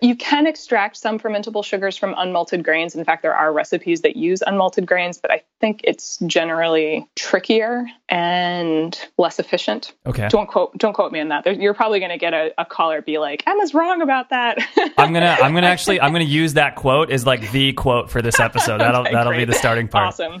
You can extract some fermentable sugars from unmalted grains. In fact, there are recipes that use unmalted grains, but I think it's generally trickier and less efficient. Okay. Don't quote don't quote me on that. There, you're probably going to get a, a caller be like, "Emma's wrong about that." I'm gonna I'm gonna actually I'm gonna use that quote as like the quote for this episode. That'll Okay, that'll be the starting part. Awesome.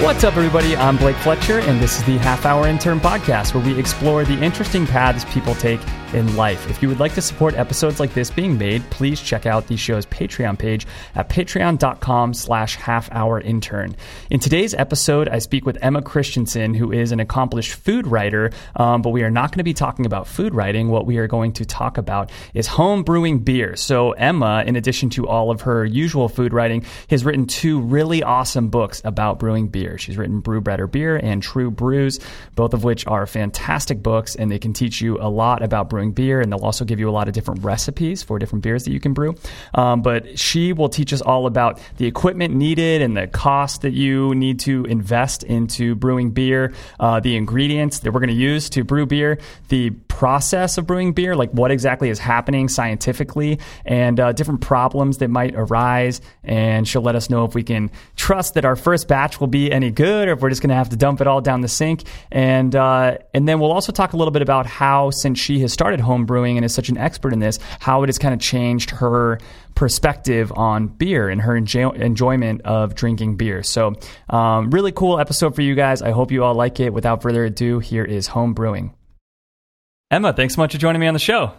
What's up, everybody? I'm Blake Fletcher, and this is the Half Hour Intern Podcast, where we explore the interesting paths people take in life. If you would like to support episodes like this being made, please check out the show's Patreon page at patreon.com slash half hour intern. In today's episode, I speak with Emma Christensen, who is an accomplished food writer, um, but we are not going to be talking about food writing. What we are going to talk about is home brewing beer. So Emma, in addition to all of her usual food writing, has written two really awesome books about brewing beer. She's written Brew Better Beer and True Brews, both of which are fantastic books, and they can teach you a lot about brewing beer, and they'll also give you a lot of different recipes for different beers that you can brew. Um, but she will teach us all about the equipment needed and the cost that you need to invest into brewing beer, uh, the ingredients that we're going to use to brew beer, the process of brewing beer, like what exactly is happening scientifically, and uh, different problems that might arise. And she'll let us know if we can trust that our first batch will be any good, or if we're just going to have to dump it all down the sink. And uh, and then we'll also talk a little bit about how, since she has started home brewing and is such an expert in this, how it has kind of changed her perspective on beer and her enjoy- enjoyment of drinking beer. So, um, really cool episode for you guys. I hope you all like it. Without further ado, here is home brewing. Emma, thanks so much for joining me on the show.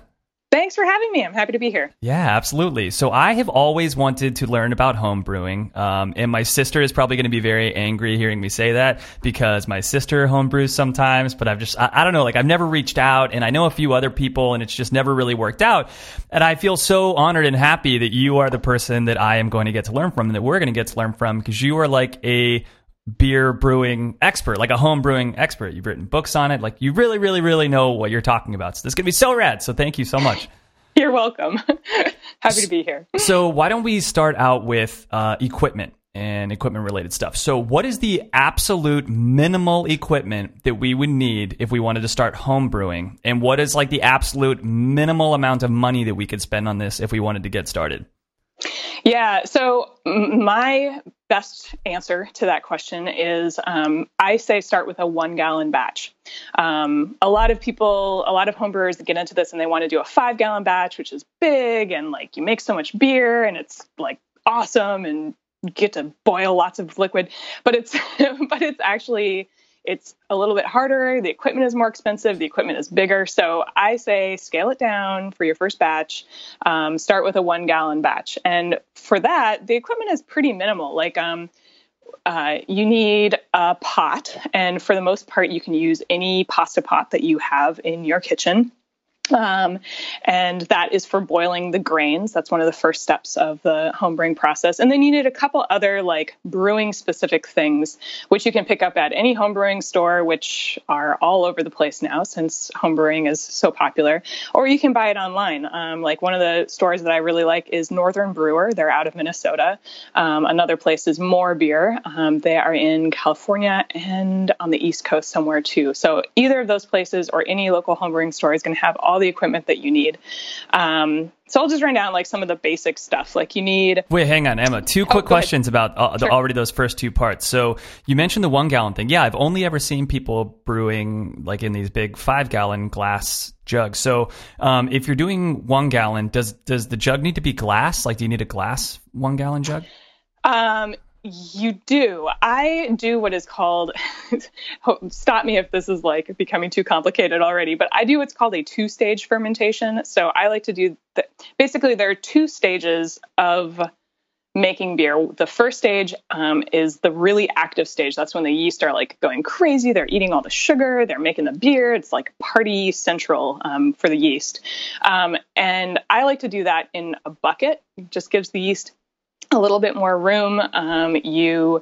Thanks for having me. I'm happy to be here. Yeah, absolutely. So I have always wanted to learn about home brewing, um, and my sister is probably going to be very angry hearing me say that because my sister home brews sometimes. But I've just, I, I don't know, like I've never reached out, and I know a few other people, and it's just never really worked out. And I feel so honored and happy that you are the person that I am going to get to learn from, and that we're going to get to learn from because you are like a beer brewing expert, like a home brewing expert. You've written books on it. Like you really, really, really know what you're talking about. So this is going to be so rad. So thank you so much. You're welcome. happy to be here. so why don't we start out with uh, equipment and equipment related stuff so what is the absolute minimal equipment that we would need if we wanted to start home brewing and what is like the absolute minimal amount of money that we could spend on this if we wanted to get started Yeah. So my best answer to that question is um, I say start with a one gallon batch. Um, a lot of people, a lot of homebrewers get into this and they want to do a five gallon batch, which is big and like you make so much beer and it's like awesome and get to boil lots of liquid. But it's but it's actually it's a little bit harder. The equipment is more expensive. The equipment is bigger. So I say scale it down for your first batch. Um, start with a one gallon batch. And for that, the equipment is pretty minimal. Like, um, uh, you need a pot. And for the most part, you can use any pasta pot that you have in your kitchen. Um, and that is for boiling the grains. That's one of the first steps of the home brewing process. And then you need a couple other like brewing specific things, which you can pick up at any home brewing store, which are all over the place now since home brewing is so popular. Or you can buy it online. Um, like one of the stores that I really like is Northern Brewer. They're out of Minnesota. Um, another place is More Beer. Um, they are in California and on the East Coast somewhere too. So either of those places or any local home brewing store is going to have all the equipment that you need. Um, so I'll just run down like some of the basic stuff. Like you need Wait, hang on, Emma. Two quick ahead. questions about uh, the, Sure. already those first two parts. So you mentioned the one gallon thing. Yeah, I've only ever seen people brewing like in these big five gallon glass jugs. So um, if you're doing one gallon, does does the jug need to be glass? Like, do you need a glass one gallon jug? Um, you do. I do what is called, stop me if this is like becoming too complicated already, but I do what's called a two stage fermentation. So I like to do basically, there are two stages of making beer. The first stage um, is the really active stage. That's when the yeast are like going crazy. They're eating all the sugar. They're making the beer. It's like party central um, for the yeast. Um, and I like to do that in a bucket. It just gives the yeast a little bit more room. Um, you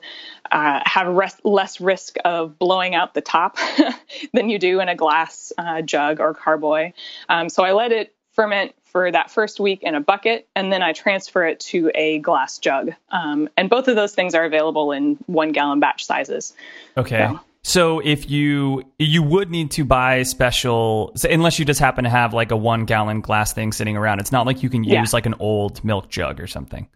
uh, have res- less risk of blowing out the top than you do in a glass uh, jug or carboy. Um, so I let it ferment for that first week in a bucket, and then I transfer it to a glass jug. Um, and both of those things are available in one gallon batch sizes. Okay. So- So if you you would need to buy special so unless you just happen to have like a one gallon glass thing sitting around. It's not like you can use Yeah. like an old milk jug or something.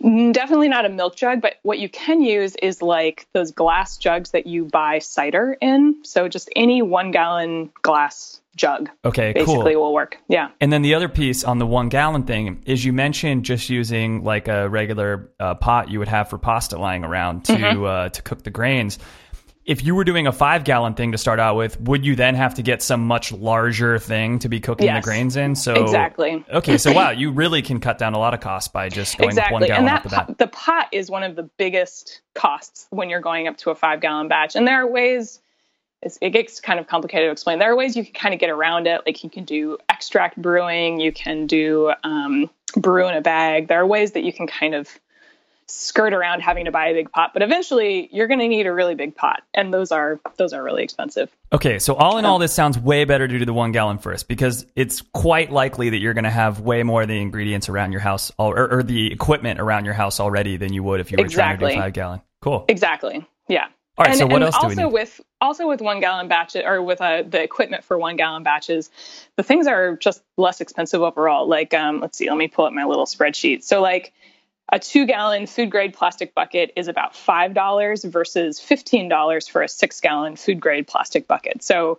Definitely not a milk jug, but what you can use is like those glass jugs that you buy cider in. So just any one gallon glass jug Okay, basically cool. will work. Yeah. And then the other piece on the one gallon thing is you mentioned just using like a regular uh, pot you would have for pasta lying around to Mm-hmm. uh, to cook the grains. If you were doing a five gallon thing to start out with, would you then have to get some much larger thing to be cooking Yes. the grains in? So Exactly. Okay, so wow, you really can cut down a lot of costs by just going with one exactly gallon and that the pot, the pot is one of the biggest costs when you're going up to a five gallon batch and there are ways it's, it gets kind of complicated to explain there are ways you can kind of get around it like you can do extract brewing you can do um, brew in a bag there are ways that you can kind of skirt around having to buy a big pot but eventually you're going to need a really big pot and those are those are really expensive Okay, so all in all, this sounds way better to do the one gallon first because it's quite likely that you're going to have way more of the ingredients around your house or, or the equipment around your house already than you would if you were trying to Exactly. do five gallon. Cool. Exactly. Yeah. All right, and, so what else do we also need? with also with one gallon batches or with uh, the equipment for one gallon batches, the things are just less expensive overall. Like, um, let's see, let me pull up my little spreadsheet. So, like, a two gallon food grade plastic bucket is about five dollars versus fifteen dollars for a six gallon food grade plastic bucket. So,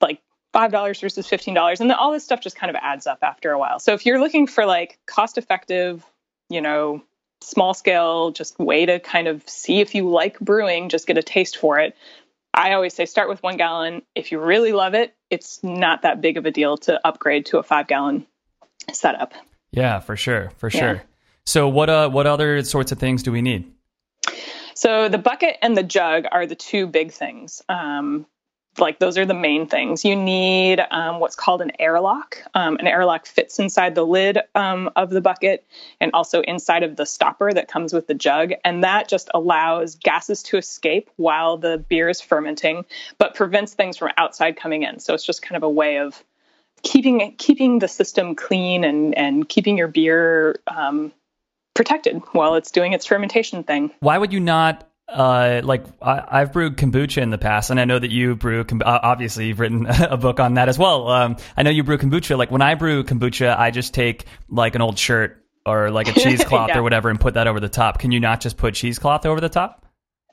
like five dollars versus fifteen dollars, and then all this stuff just kind of adds up after a while. So, if you're looking for like cost effective, you know, small scale, just way to kind of see if you like brewing, just get a taste for it. I always say start with one gallon. If you really love it, it's not that big of a deal to upgrade to a five gallon setup. Yeah, for sure, for Yeah. So what uh what other sorts of things do we need? So the bucket and the jug are the two big things. Um, like those are the main things. You need um, what's called an airlock. Um, an airlock fits inside the lid um, of the bucket and also inside of the stopper that comes with the jug, and that just allows gases to escape while the beer is fermenting, but prevents things from outside coming in. So it's just kind of a way of keeping keeping the system clean and and keeping your beer um, protected while it's doing its fermentation thing. Why would you not uh, like I, I've brewed kombucha in the past, and I know that you brew. uh, Obviously, you've written a book on that as well. Um, I know you brew kombucha. Like when I brew kombucha, I just take like an old shirt or like a cheesecloth Yeah. or whatever and put that over the top. Can you not just put cheesecloth over the top?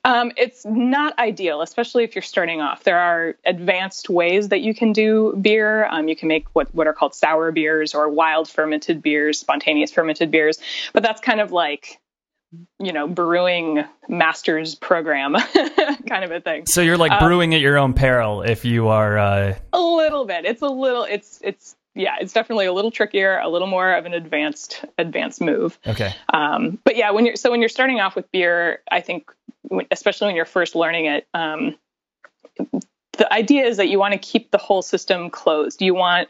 Um, it's not ideal, especially if you're starting off. There are advanced ways that you can do beer. Um, you can make what, what are called sour beers or wild fermented beers, spontaneous fermented beers. But that's kind of like, you know, brewing master's program kind of a thing. So you're like Um, brewing at your own peril if you are. Uh, A little bit. It's a little. It's it's yeah. It's definitely a little trickier, a little more of an advanced advanced move. okay. Um, but yeah, when you're so when you're starting off with beer, I think, especially when you're first learning it, um, the idea is that you want to keep the whole system closed. You want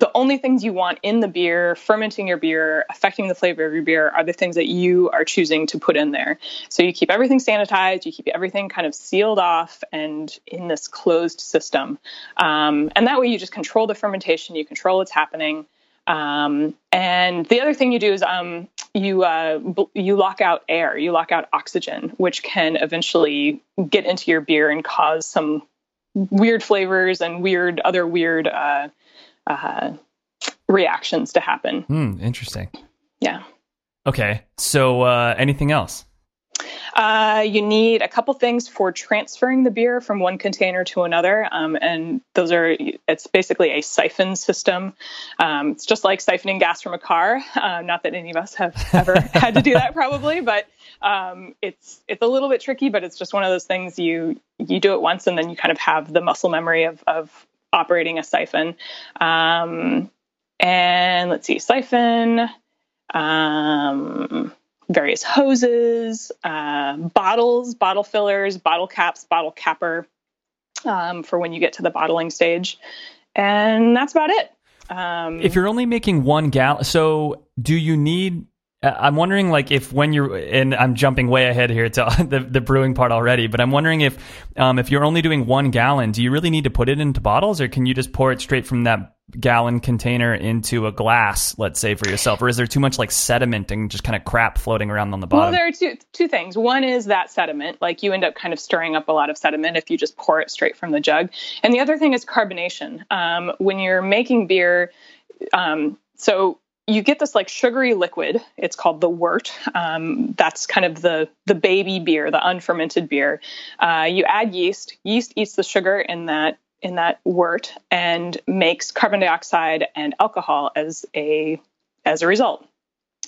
the only things you want in the beer, fermenting your beer, affecting the flavor of your beer, are the things that you are choosing to put in there. So you keep everything sanitized, you keep everything kind of sealed off and in this closed system. Um, and that way you just control the fermentation, you control what's happening. Um, and the other thing you do is um, you uh, bl- you lock out air, you lock out oxygen, which can eventually get into your beer and cause some weird flavors and weird other weird uh, uh, reactions to happen. Hmm. Interesting. Yeah. Okay. So uh, anything else? Uh, you need a couple things for transferring the beer from one container to another, um, and those are it's basically a siphon system. Um, it's just like siphoning gas from a car. Uh, not that any of us have ever had to do that, probably, but um, it's it's a little bit tricky. But it's just one of those things you you do it once, and then you kind of have the muscle memory of of operating a siphon. Um, and let's see, siphon. Um, various hoses, uh, bottles, bottle fillers, bottle caps, bottle capper um, for when you get to the bottling stage. And that's about it. Um, If you're only making one gallon, so do you need I'm wondering, like, if when you're, and I'm jumping way ahead here to the, the brewing part already, but I'm wondering if, um, if you're only doing one gallon, do you really need to put it into bottles, or can you just pour it straight from that gallon container into a glass, let's say, for yourself, or is there too much like sediment and just kind of crap floating around on the bottom? Well, there are two two things. One is that sediment, like you end up kind of stirring up a lot of sediment if you just pour it straight from the jug, and the other thing is carbonation. Um, when you're making beer, um, so you get this like sugary liquid. It's called the wort. Um, that's kind of the the baby beer, the unfermented beer. Uh, you add yeast. Yeast eats the sugar in that in that wort and makes carbon dioxide and alcohol as a as a result.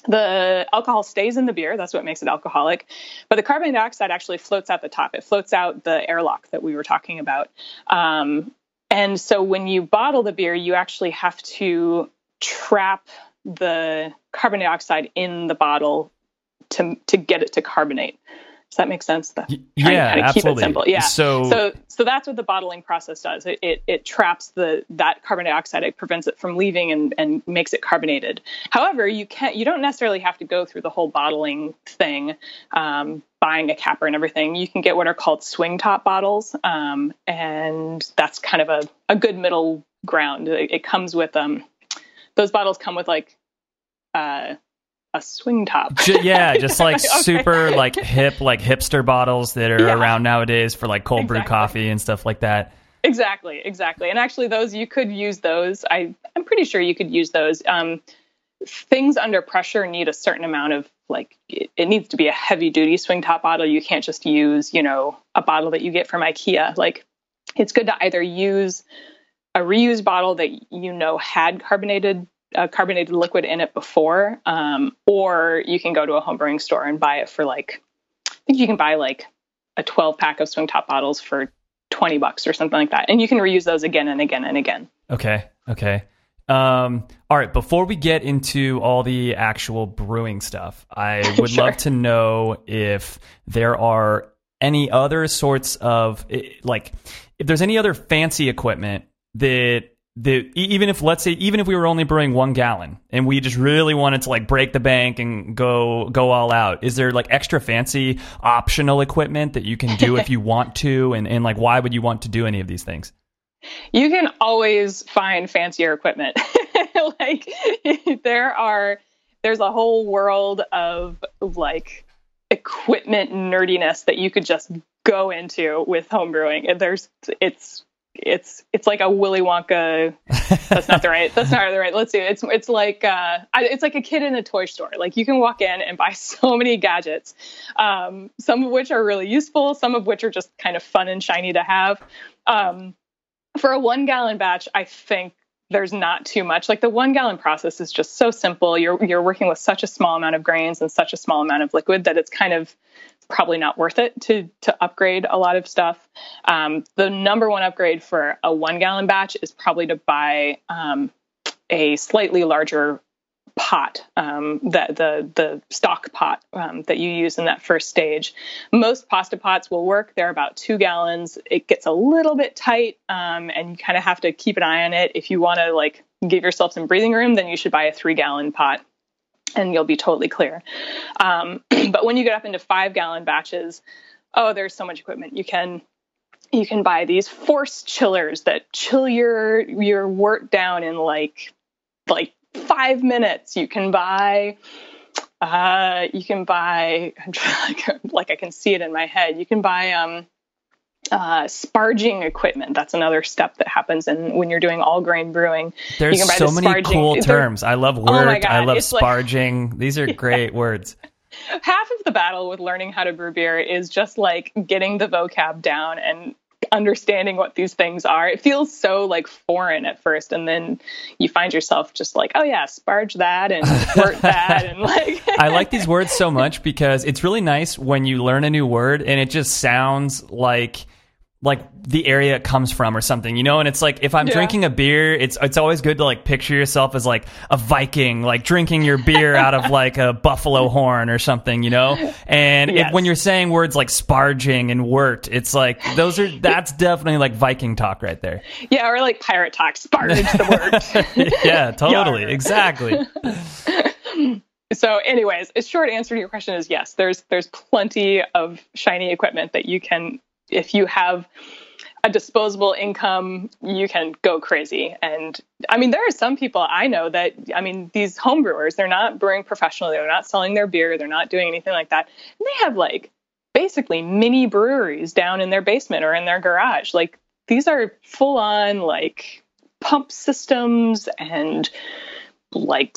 The alcohol stays in the beer. That's what makes it alcoholic. But the carbon dioxide actually floats out the top. It floats out the airlock that we were talking about. Um, and so when you bottle the beer, you actually have to trap the carbon dioxide in the bottle to to get it to carbonate. Does that make sense? The, yeah, to absolutely. Keep it simple. Yeah. So, so, so that's what the bottling process does. It, it, it traps the that carbon dioxide. It prevents it from leaving and, and makes it carbonated. However, you can't. You don't necessarily have to go through the whole bottling thing, um, buying a capper and everything. You can get what are called swing top bottles, um, and that's kind of a, a good middle ground. It, it comes with um, those bottles come with like. Uh, a swing top. yeah, just like okay. super like hip, like hipster bottles that are yeah. around nowadays for like cold exactly. brew coffee and stuff like that. Exactly, exactly. And actually, those you could use those. I I'm pretty sure you could use those. Um, things under pressure need a certain amount of like it, it needs to be a heavy duty swing top bottle. You can't just use you know a bottle that you get from IKEA. Like it's good to either use a reused bottle that you know had carbonated a carbonated liquid in it before, um, or you can go to a home brewing store and buy it for like, I think you can buy like a 12 pack of swing top bottles for 20 bucks or something like that. And you can reuse those again and again and again. Okay. Okay. Um, all right. Before we get into all the actual brewing stuff, I would sure. love to know if there are any other sorts of like, if there's any other fancy equipment that the even if let's say even if we were only brewing one gallon and we just really wanted to like break the bank and go go all out is there like extra fancy optional equipment that you can do if you want to? And, and like why would you want to do any of these things? You can always find fancier equipment. Like there are there's a whole world of like equipment nerdiness that you could just go into with homebrewing and there's it's it's it's like a Willy Wonka. That's not the right. That's not the right. Let's see. It's it's like uh, it's like a kid in a toy store. Like you can walk in and buy so many gadgets, um, some of which are really useful, some of which are just kind of fun and shiny to have. Um, for a one gallon batch, I think there's not too much. Like the one gallon process is just so simple. You're you're working with such a small amount of grains and such a small amount of liquid that it's kind of probably not worth it to to upgrade a lot of stuff. Um, the number one upgrade for a one gallon batch is probably to buy um, a slightly larger pot, um, the, the the stock pot um, that you use in that first stage. Most pasta pots will work. They're about two gallons. It gets a little bit tight, um, and you kind of have to keep an eye on it. If you want to like give yourself some breathing room, then you should buy a three gallon pot and you'll be totally clear. Um, but when you get up into five gallon batches, oh, there's so much equipment. You can you can buy these force chillers that chill your your wort down in like like five minutes. You can buy uh, you can buy like I can see it in my head. You can buy um, uh, sparging equipment. That's another step that happens and when you're doing all grain brewing. There's so the many cool terms. I love wort. Oh I love it's sparging. Like, These are great yeah. words. Half of the battle with learning how to brew beer is just like getting the vocab down and understanding what these things are. It feels so like foreign at first, and then you find yourself just like, oh yeah, sparge that and wort that, and like. I like these words so much because it's really nice when you learn a new word and it just sounds like like the area it comes from or something, you know? And it's like if I'm yeah. drinking a beer, it's it's always good to like picture yourself as like a Viking, like drinking your beer out of like a buffalo horn or something, you know? And yes. if, when you're saying words like sparging and wort, it's like those are that's definitely like Viking talk right there. Yeah, or like pirate talk, sparge the wort. yeah, totally. exactly. So, anyways, a short answer to your question is yes. There's there's plenty of shiny equipment that you can, if you have a disposable income, you can go crazy. And I mean, there are some people I know that I mean, these home brewers, they're not brewing professionally, they're not selling their beer, they're not doing anything like that. And they have like basically mini breweries down in their basement or in their garage. Like these are full on like pump systems and like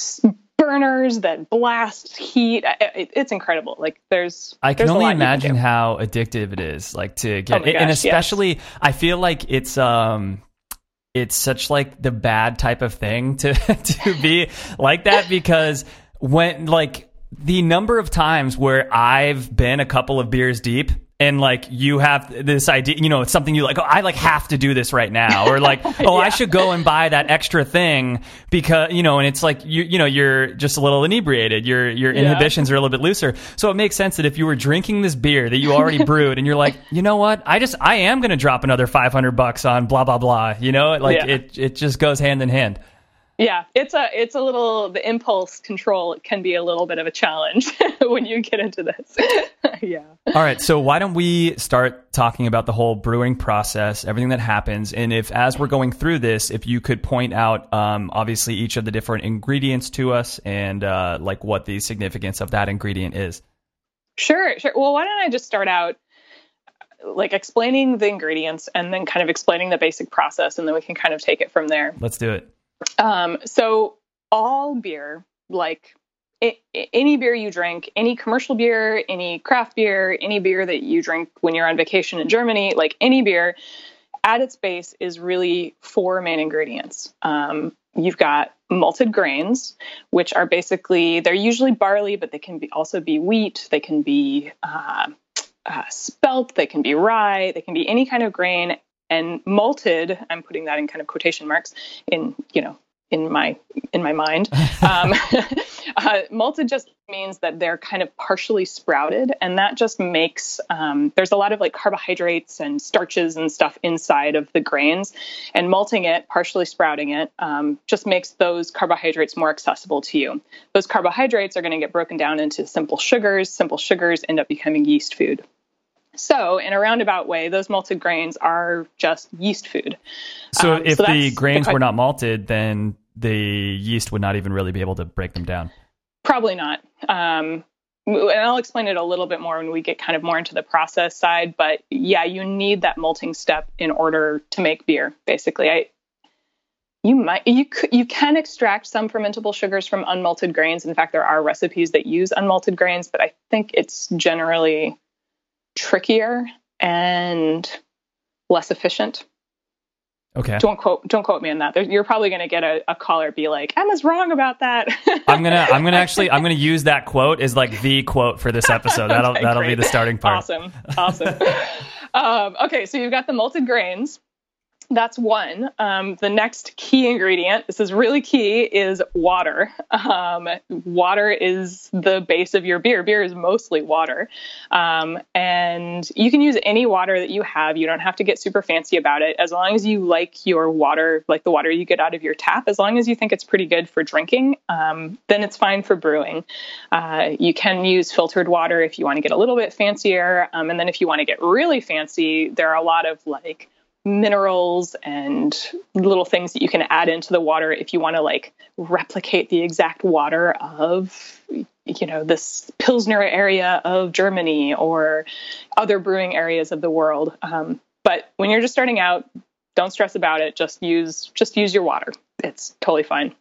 burners that blast heat. It, it's incredible. Like there's, I can there's only imagine how addictive it is, like to get, Oh my and especially. I feel like it's um, it's such like the bad type of thing to to be like that because when like the number of times where I've been a couple of beers deep. And like you have this idea, you know, it's something you like. Oh, I like have to do this right now, or like, oh, I should go and buy that extra thing because you know. And it's like you, you know, you're just a little inebriated. Your your inhibitions are a little bit looser. So it makes sense that if you were drinking this beer that you already brewed, and you're like, you know what, I just I am going to drop another five hundred bucks on blah blah blah. You know, like Yeah. it it just goes hand in hand. Yeah, it's a it's a little the impulse control can be a little bit of a challenge when you get into this. yeah. All right, so why don't we start talking about the whole brewing process, everything that happens, and if as we're going through this, if you could point out, um, obviously each of the different ingredients to us, and uh, like what the significance of that ingredient is. Sure, sure. Well, why don't I just start out like explaining the ingredients and then kind of explaining the basic process and then we can kind of take it from there. Let's do it. Um, so all beer, like i any beer you drink, any commercial beer, any craft beer, any beer that you drink when you're on vacation in Germany, like any beer, at its base is really four main ingredients. Um, you've got malted grains, which are basically they're usually barley, but they can be also be wheat. They can be uh, uh, spelt. They can be rye. They can be any kind of grain. And malted, I'm putting that in kind of quotation marks in you know in my in my mind. Um, uh, malted just means that they're kind of partially sprouted, and that just makes um, there's a lot of like carbohydrates and starches and stuff inside of the grains, and malting it, partially sprouting it, um, just makes those carbohydrates more accessible to you. Those carbohydrates are going to get broken down into simple sugars. Simple sugars end up becoming yeast food. So, in a roundabout way, those malted grains are just yeast food. So Um, if so the grains the- were not malted, then the yeast would not even really be able to break them down. Probably not. Um, and I'll explain it a little bit more when we get kind of more into the process side. But yeah, you need that malting step in order to make beer. Basically, I you might you you can extract some fermentable sugars from unmalted grains. In fact, there are recipes that use unmalted grains, but I think it's generally trickier and less efficient. Okay. Don't quote don't quote me on that. There- You're probably going to get a, a caller be like, "Emma's wrong about that." I'm gonna I'm gonna actually I'm gonna use that quote as like the quote for this episode. That'll Okay, that'll be the starting part. Awesome. Awesome. um, okay, so you've got the malted grains. That's one. Um, the next key ingredient, this is really key, is water. Um, water is the base of your beer. Beer is mostly water. Um, and you can use any water that you have. You don't have to get super fancy about it. As long as you like your water, like the water you get out of your tap, as long as you think it's pretty good for drinking, um, then it's fine for brewing. Uh, you can use filtered water if you want to get a little bit fancier. Um, and then if you want to get really fancy, there are a lot of like minerals and little things that you can add into the water if you want to like replicate the exact water of you know this pilsner area of germany or other brewing areas of the world. Um, but when you're just starting out don't stress about it. Just use just use your water. It's totally fine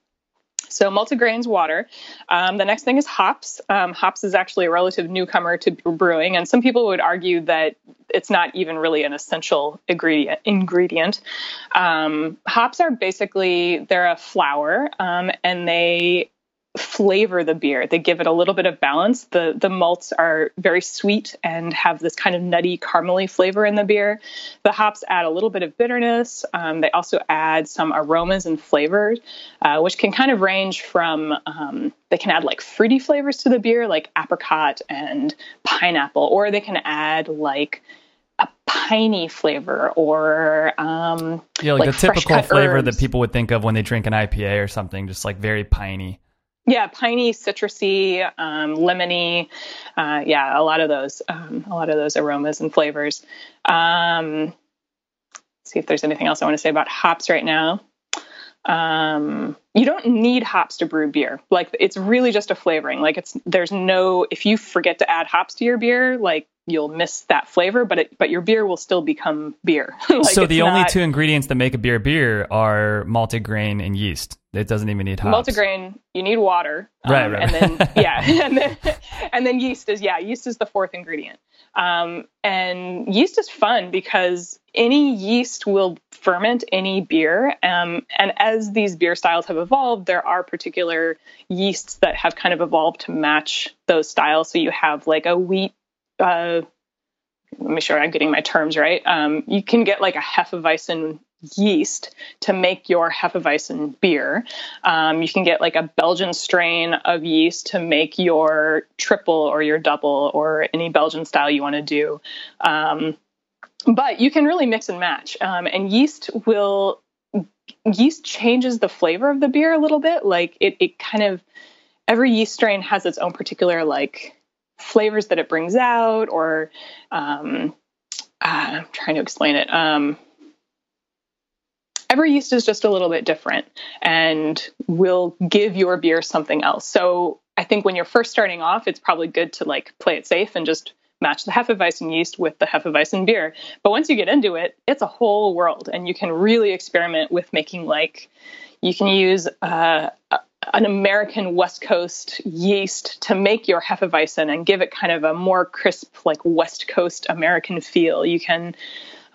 so malted grains water. Um, the next thing is hops. Um, hops is actually a relative newcomer to brewing, and some people would argue that it's not even really an essential ingredient. ingredient. Um, hops are basically they're a flower, um, and they flavor the beer. They give it a little bit of balance. The the malts are very sweet and have this kind of nutty caramely flavor in the beer. The hops add a little bit of bitterness. Um, they also add some aromas and flavors, uh, which can kind of range from um, they can add like fruity flavors to the beer, like apricot and pineapple, or they can add like a piney flavor or um, Yeah, like, like the typical flavor herbs. that people would think of when they drink an IPA or something, just like very piney. Yeah, piney, citrusy, um, lemony. Uh, yeah, a lot of those, um, a lot of those aromas and flavors. Um, see if there's anything else I want to say about hops right now. Um, you don't need hops to brew beer. Like it's really just a flavoring. Like it's there's no if you forget to add hops to your beer, like you'll miss that flavor, but it, but your beer will still become beer. like so the only not- two ingredients that make a beer beer are malted grain and yeast. It doesn't even need hops. malted grain you need water Right, um, right, and then yeah and then and then yeast is yeah yeast is the fourth ingredient um, and yeast is fun because any yeast will ferment any beer um, and as these beer styles have evolved there are particular yeasts that have kind of evolved to match those styles so you have like a wheat uh, let me sure I'm getting my terms right. Um, you can get like a Hefeweizen yeast to make your Hefeweizen beer. Um, you can get like a Belgian strain of yeast to make your triple or your double or any Belgian style you want to do. Um, but you can really mix and match. Um, and yeast will yeast changes the flavor of the beer a little bit. Like it, it kind of every yeast strain has its own particular like flavors that it brings out or um, uh, I'm trying to explain it. Um, every yeast is just a little bit different and will give your beer something else. So I think when you're first starting off, it's probably good to like play it safe and just match the Hefeweizen yeast with the Hefeweizen beer. But once you get into it, it's a whole world and you can really experiment with making like you can use uh, an American West Coast yeast to make your Hefeweizen and give it kind of a more crisp, like West Coast American feel. You can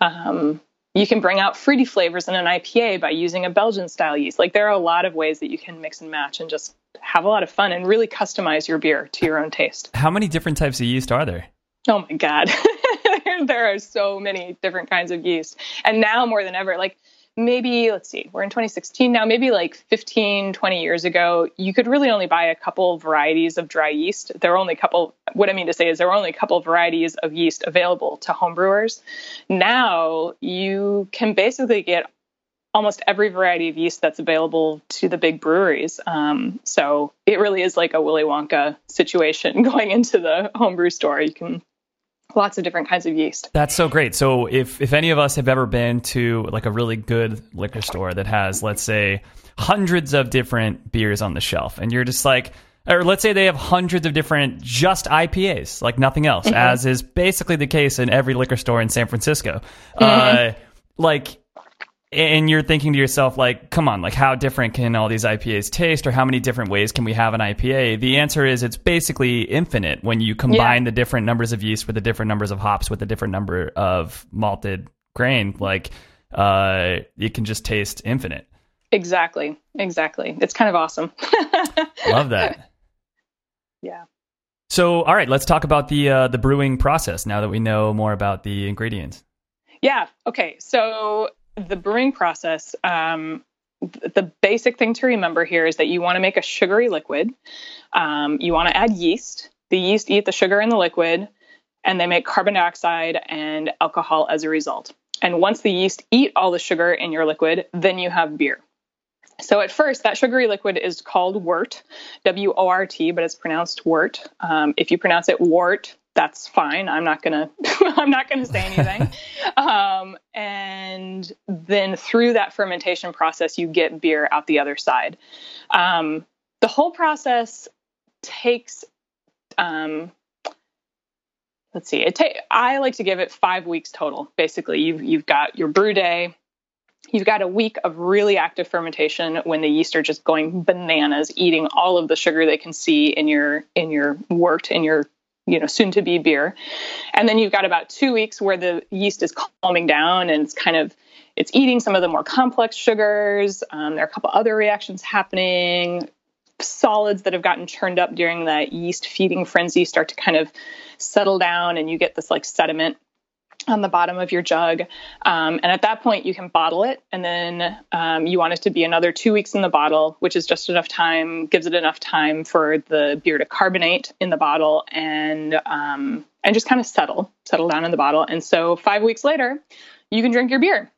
um, you can bring out fruity flavors in an IPA by using a Belgian style yeast. Like there are a lot of ways that you can mix and match and just have a lot of fun and really customize your beer to your own taste. How many different types of yeast are there? Oh my God. there are so many different kinds of yeast. And now more than ever, like maybe, let's see, we're in 2016 now, maybe like 15, 20 years ago, you could really only buy a couple varieties of dry yeast. There were only a couple, what I mean to say is there were only a couple varieties of yeast available to homebrewers. Now you can basically get almost every variety of yeast that's available to the big breweries. Um, so it really is like a Willy Wonka situation going into the homebrew store. You can lots of different kinds of yeast. That's so great. So if if any of us have ever been to like a really good liquor store that has let's say hundreds of different beers on the shelf and you're just like or let's say they have hundreds of different just IPAs, like nothing else, as is basically the case in every liquor store in San Francisco. Uh, like and you're thinking to yourself like come on like how different can all these ipas taste or how many different ways can we have an ipa the answer is it's basically infinite when you combine the different numbers of yeast with the different numbers of hops with the different number of malted grain like uh it can just taste infinite Exactly. Exactly. It's kind of awesome. love that yeah. so all right let's talk about the uh the brewing process now that we know more about the ingredients Yeah. Okay. So the brewing process, um, the basic thing to remember here is that you want to make a sugary liquid. Um, you want to add yeast. The yeast eat the sugar in the liquid, and they make carbon dioxide and alcohol as a result. And once the yeast eat all the sugar in your liquid, then you have beer. So at first, that sugary liquid is called wort, W O R T, but it's pronounced wort. Um, if you pronounce it wort, that's fine. I'm not gonna I'm not gonna say anything. um, and then through that fermentation process, you get beer out the other side. Um, the whole process takes um, let's see it take i like to give it five weeks total basically you've you've got your brew day you've got a week of really active fermentation when the yeast are just going bananas eating all of the sugar they can see in your in your wort in your you know soon to be beer. And then you've got about two weeks where the yeast is calming down and it's kind of it's eating some of the more complex sugars. Um, there are a couple other reactions happening. Solids that have gotten churned up during that yeast feeding frenzy start to kind of settle down and you get this like sediment on the bottom of your jug. Um, and at that point, you can bottle it. And then um, you want it to be another two weeks in the bottle, which is just enough time, gives it enough time for the beer to carbonate in the bottle and um, and just kind of settle, settle down in the bottle. And so five weeks later, you can drink your beer.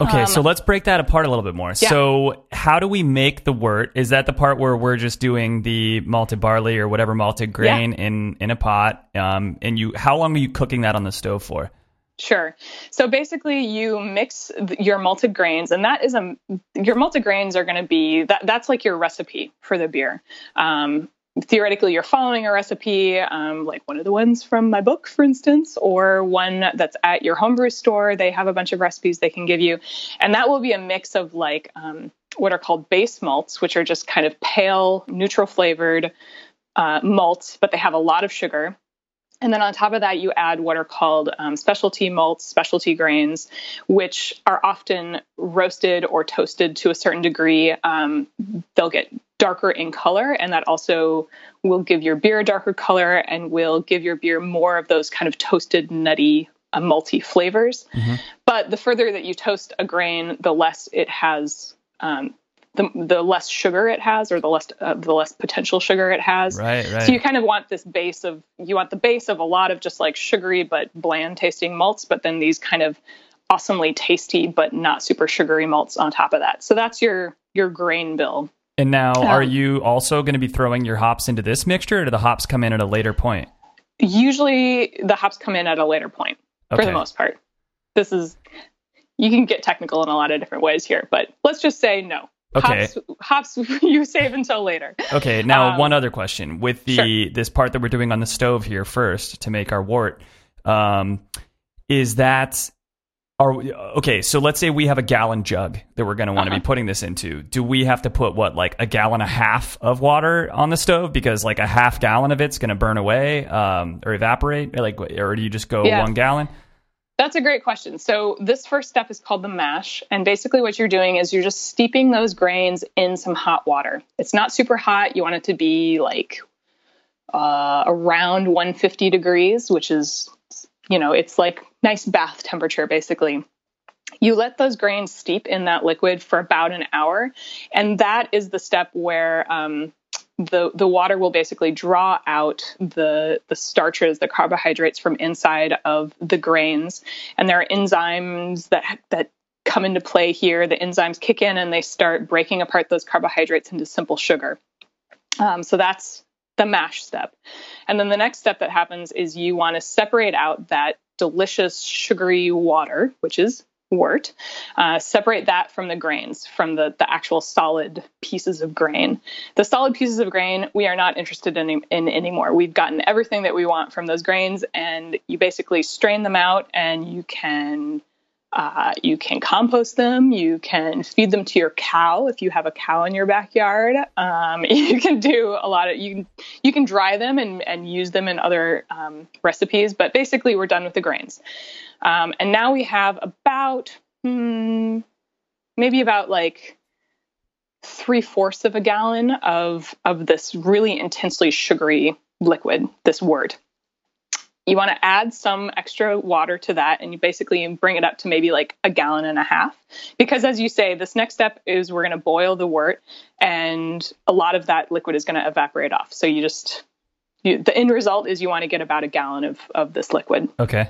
Okay, so let's break that apart a little bit more. Um, Yeah. So, how do we make the wort? Is that the part where we're just doing the malted barley or whatever malted grain in in a pot? Um, and you, how long are you cooking that on the stove for? Sure. So basically, you mix your malted grains, and that is a your malted grains are going to be that that's like your recipe for the beer. Um, theoretically, you're following a recipe, um, like one of the ones from my book, for instance, or one that's at your homebrew store. They have a bunch of recipes they can give you, and that will be a mix of like um, what are called base malts, which are just kind of pale, neutral flavored uh, malts, but they have a lot of sugar. And then on top of that, you add what are called um, specialty malts, specialty grains, which are often roasted or toasted to a certain degree. Um, they'll get darker in color, and that also will give your beer a darker color and will give your beer more of those kind of toasted, nutty, uh, malty flavors. But the further that you toast a grain, the less it has. Um, the, the less sugar it has, or the less uh, the less potential sugar it has. Right, right. So you kind of want this base of you want the base of a lot of just like sugary but bland tasting malts, but then these kind of awesomely tasty but not super sugary malts on top of that. So that's your your grain bill. And now, Um, are you also going to be throwing your hops into this mixture, or do the hops come in at a later point? Usually the hops come in at a later point for the most part. This is you can get technical in a lot of different ways here, but let's just say no. Okay. Hops, hops you save until later. Okay, now Um, one other question with the this part that we're doing on the stove here first to make our wort. Um, is that are we, okay? So let's say we have a gallon jug that we're going to want to Uh-huh. be putting this into. Do we have to put what like a gallon and a half of water on the stove because like a half gallon of it's going to burn away um, or evaporate? Like, or do you just go Yeah. one gallon? That's a great question. So this first step is called the mash, and basically what you're doing is you're just steeping those grains in some hot water. It's not super hot. You want it to be like uh, around 150 degrees, which is, you know, it's like nice bath temperature basically. You let those grains steep in that liquid for about an hour, and that is the step where um, the the water will basically draw out the the starches, the carbohydrates from inside of the grains, and there are enzymes that that come into play here. The enzymes kick in and they start breaking apart those carbohydrates into simple sugar. Um, so that's the mash step. And then the next step that happens is you want to separate out that delicious sugary water, which is wort, uh, separate that from the grains, from the, the actual solid pieces of grain. The solid pieces of grain we are not interested in, in anymore. We've gotten everything that we want from those grains, and you basically strain them out and you can uh, you can compost them. You can feed them to your cow if you have a cow in your backyard. Um, you can do a lot of you. Can, you can dry them and, and use them in other um, recipes. But basically, we're done with the grains. Um, and now we have about hmm, maybe about like three fourths of a gallon of of this really intensely sugary liquid. This wort you want to add some extra water to that and you basically bring it up to maybe like a gallon and a half because as you say this next step is we're going to boil the wort and a lot of that liquid is going to evaporate off so you just you, the end result is you want to get about a gallon of, of this liquid Okay.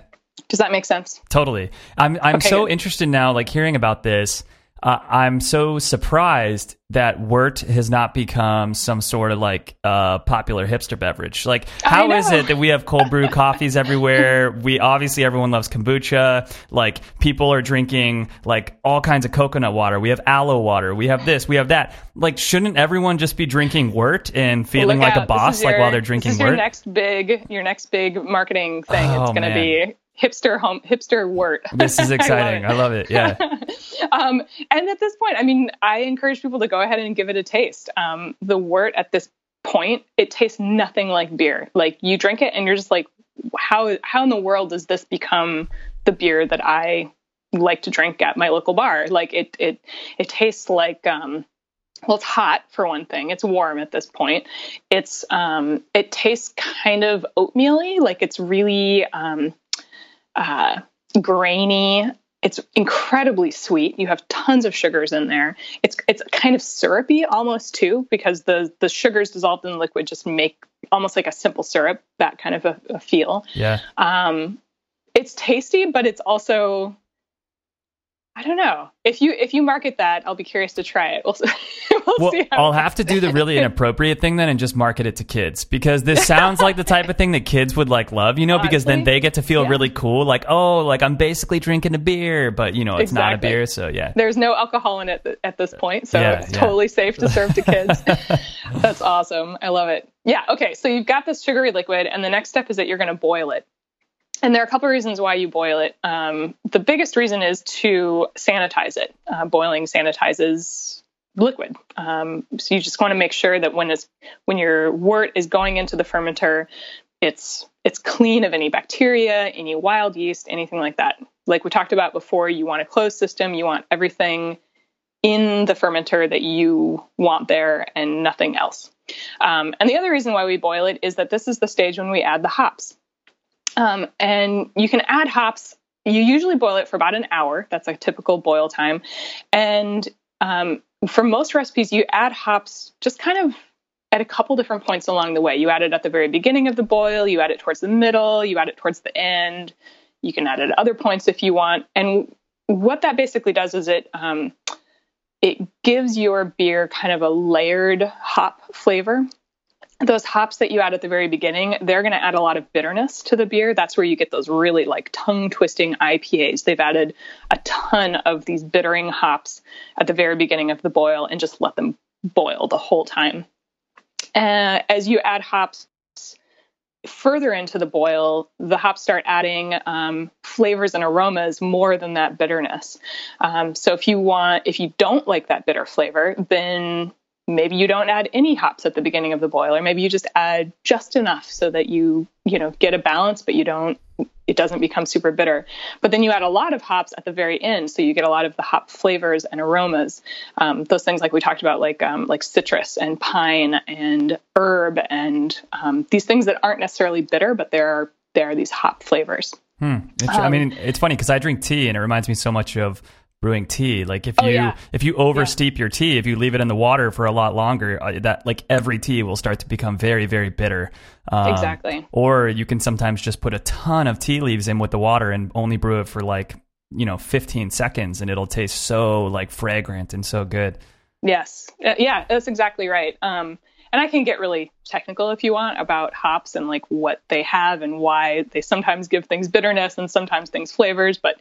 Does that make sense Totally. I'm I'm Okay, so good. interested now, like hearing about this. Uh, I'm so surprised that wort has not become some sort of like uh, popular hipster beverage. Like, how is it that we have cold brew coffees everywhere? We obviously everyone loves kombucha. Like, people are drinking like all kinds of coconut water. We have aloe water. We have this. We have that. Like, shouldn't everyone just be drinking wort and feeling Look like a out. This boss, is like while they're drinking this is your next big your next big marketing thing Oh, it's going to be hipster home hipster wort This is I love exciting. I love it. Yeah. um, and at this point, I mean, I encourage people to go ahead and give it a taste. Um, the wort at this point, it tastes nothing like beer. Like you drink it and you're just like, how how in the world does this become the beer that I like to drink at my local bar? Like it it it tastes like um, well, it's hot for one thing. It's warm at this point. It's um, it tastes kind of oatmeal-y, like it's really um, uh, grainy. It's incredibly sweet. You have tons of sugars in there. It's it's kind of syrupy almost too because the the sugars dissolved in the liquid just make almost like a simple syrup that kind of a, a feel. Yeah. Um, it's tasty, but it's also I don't know if you if you market that, I'll be curious to try it. We'll, we'll, Well, see. I'll have to do the really inappropriate thing then and just market it to kids because this sounds like the type of thing that kids would like love, you know, because then they get to feel yeah. really cool. Like, oh, like I'm basically drinking a beer, but you know, it's not a beer. So yeah. There's no alcohol in it at this point, so Yeah, it's yeah. totally safe to serve to kids. That's awesome. I love it. Yeah. Okay. So you've got this sugary liquid, and the next step is that you're going to boil it. And there are a couple of reasons why you boil it. Um, the biggest reason is to sanitize it. Uh, boiling sanitizes liquid. Um, so you just want to make sure that when it's when your wort is going into the fermenter, it's it's clean of any bacteria, any wild yeast, anything like that. Like we talked about before, you want a closed system. You want everything in the fermenter that you want there and nothing else. Um, and the other reason why we boil it is that this is the stage when we add the hops. Um, and you can add hops. You usually boil it for about an hour. That's a typical boil time. And um, for most recipes, you add hops just kind of at a couple different points along the way. You add it at the very beginning of the boil, you add it towards the middle, you add it towards the end. You can add it at other points if you want. And what that basically does is it um, it gives your beer kind of a layered hop flavor. Those hops that you add at the very beginning, they're going to add a lot of bitterness to the beer. That's where you get those really like tongue twisting IPAs. They've added a ton of these bittering hops at the very beginning of the boil and just let them boil the whole time. Uh, as you add hops further into the boil, the hops start adding um, flavors and aromas more than that bitterness. Um, so if you want, if you don't like that bitter flavor, then maybe you don't add any hops at the beginning of the boil, or maybe you just add just enough so that you, you know, get a balance, but you don't, it doesn't become super bitter. But then you add a lot of hops at the very end, so you get a lot of the hop flavors and aromas. Um, those things like we talked about, like um, like citrus and pine and herb, and um, these things that aren't necessarily bitter, but there are there are these hop flavors. It's, I mean, it's funny because I drink tea and it reminds me so much of brewing tea. Like if Oh, you yeah. if you over steep your tea, if you leave it in the water for a lot longer, uh, that like every tea will start to become very very bitter. Um, Exactly. Or you can sometimes just put a ton of tea leaves in with the water and only brew it for like you know 15 seconds, and it'll taste so like fragrant and so good. Yes. Uh, yeah, that's exactly right. Um, and I can get really technical if you want about hops and like what they have and why they sometimes give things bitterness and sometimes things flavors. But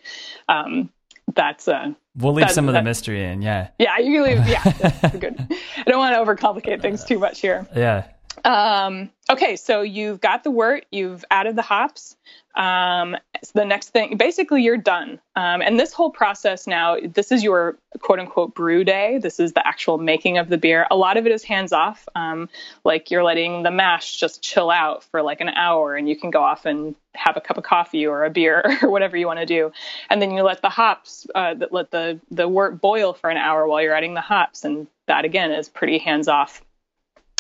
um, that's uh, We'll leave That- some of the that- mystery in. Yeah, yeah, you can leave. Yeah, good. I don't want to overcomplicate things too much here. yeah. Um, okay, so you've got the wort, you've added the hops. Um, so the next thing, basically, you're done. Um, and this whole process now, this is your quote unquote brew day. This is the actual making of the beer. A lot of it is hands off. Um, like you're letting the mash just chill out for like an hour, and you can go off and have a cup of coffee or a beer or whatever you want to do. And then you let the hops, uh, let the the wort boil for an hour while you're adding the hops, and that again is pretty hands off.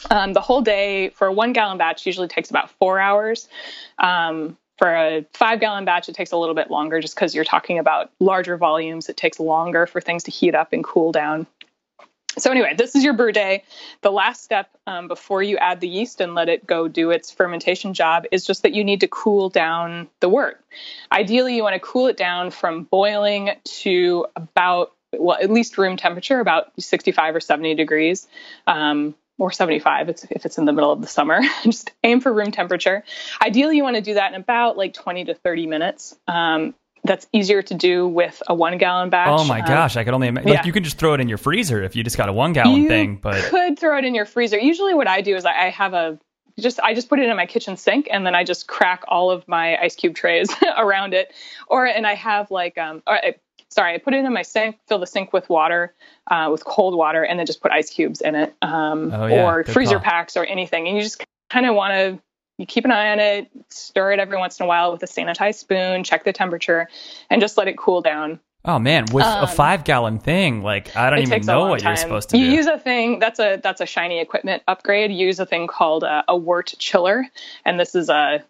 Um, the whole day for a one gallon batch usually takes about four hours. Um, for a five gallon batch, it takes a little bit longer just because you're talking about larger volumes. It takes longer for things to heat up and cool down. So, anyway, this is your brew day. The last step um, before you add the yeast and let it go do its fermentation job is just that you need to cool down the wort. Ideally, you want to cool it down from boiling to about, well, at least room temperature, about 65 or 70 degrees. Um, or 75 it's, if it's in the middle of the summer. Just aim for room temperature. Ideally, you want to do that in about like 20 to 30 minutes. Um, that's easier to do with a one gallon batch. Oh my Um, gosh, I could only imagine. Like you can just throw it in your freezer if you just got a one gallon you thing, but could throw it in your freezer. Usually, what I do is I I have a just I just put it in my kitchen sink and then I just crack all of my ice cube trays around it, or and I have like um I- sorry I put it in my sink, fill the sink with water, uh, with cold water, and then just put ice cubes in it, um, Oh, yeah, or good freezer call. packs or anything, and you just kind of want to. You keep an eye on it, stir it every once in a while with a sanitized spoon, check the temperature, and just let it cool down. oh man, with a five gallon thing, like I don't Um, even know what you're supposed to you do. You use a thing that's a that's a shiny equipment upgrade. You use a thing called a, a wort chiller, and this is a